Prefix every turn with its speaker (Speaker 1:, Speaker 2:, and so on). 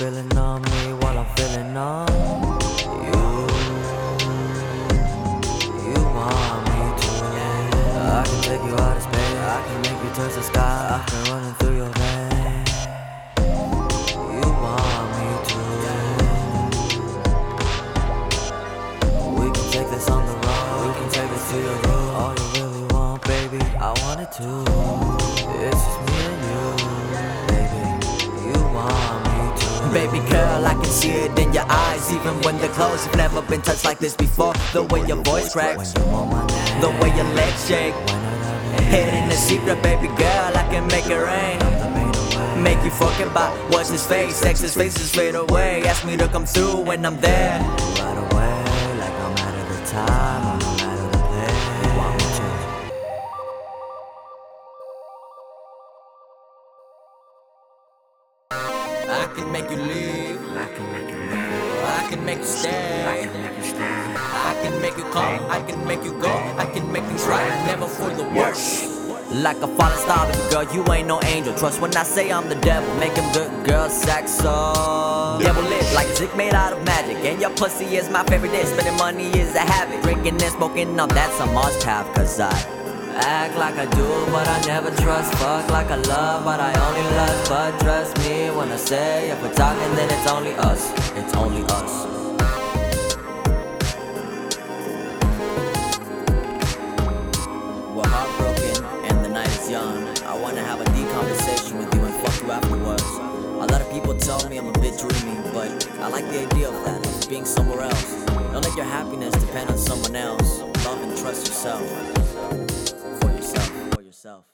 Speaker 1: feeling on me while I'm feeling on you. You want me to, Yeah, I can take you out of space. I can make you touch the sky. I can running through your veins. You want me to. We can take this on the road. We can take this to your room. All you really want, baby, I want it too. It's just me and you, baby. You want me to.
Speaker 2: Baby girl, I can see it in your eyes, even when they're closed. You've never been touched like this before. The way your voice cracks, the way your legs shake.
Speaker 1: When I love you.
Speaker 2: Hidden the secret, baby girl, I can make it rain. Make you forget about what's his face. Sex's faces fade away. Ask me to come through when I'm there.
Speaker 1: Right away, like no matter the time or no matter the place.
Speaker 2: I can make you leave.
Speaker 1: I can make you move.
Speaker 2: I can make you stay. I can make you come. I can make you go. I can make things right. Never for the worse. Like a falling star, baby girl, you ain't no angel. Trust when I say I'm the devil, making good girls sex so. Devil live like Zick made out of magic. And your pussy is my favorite dish. Spending money is a habit. Drinking and smoking, no, that's a must have. Cause I
Speaker 1: Act like I do, but I never trust. Fuck like I love, but I only lust. But trust me when I say if we're talking, then it's only us. It's only us.
Speaker 2: Like the idea of that, being somewhere else. Don't let your happiness depend on someone else. Love and trust yourself. For yourself. For yourself.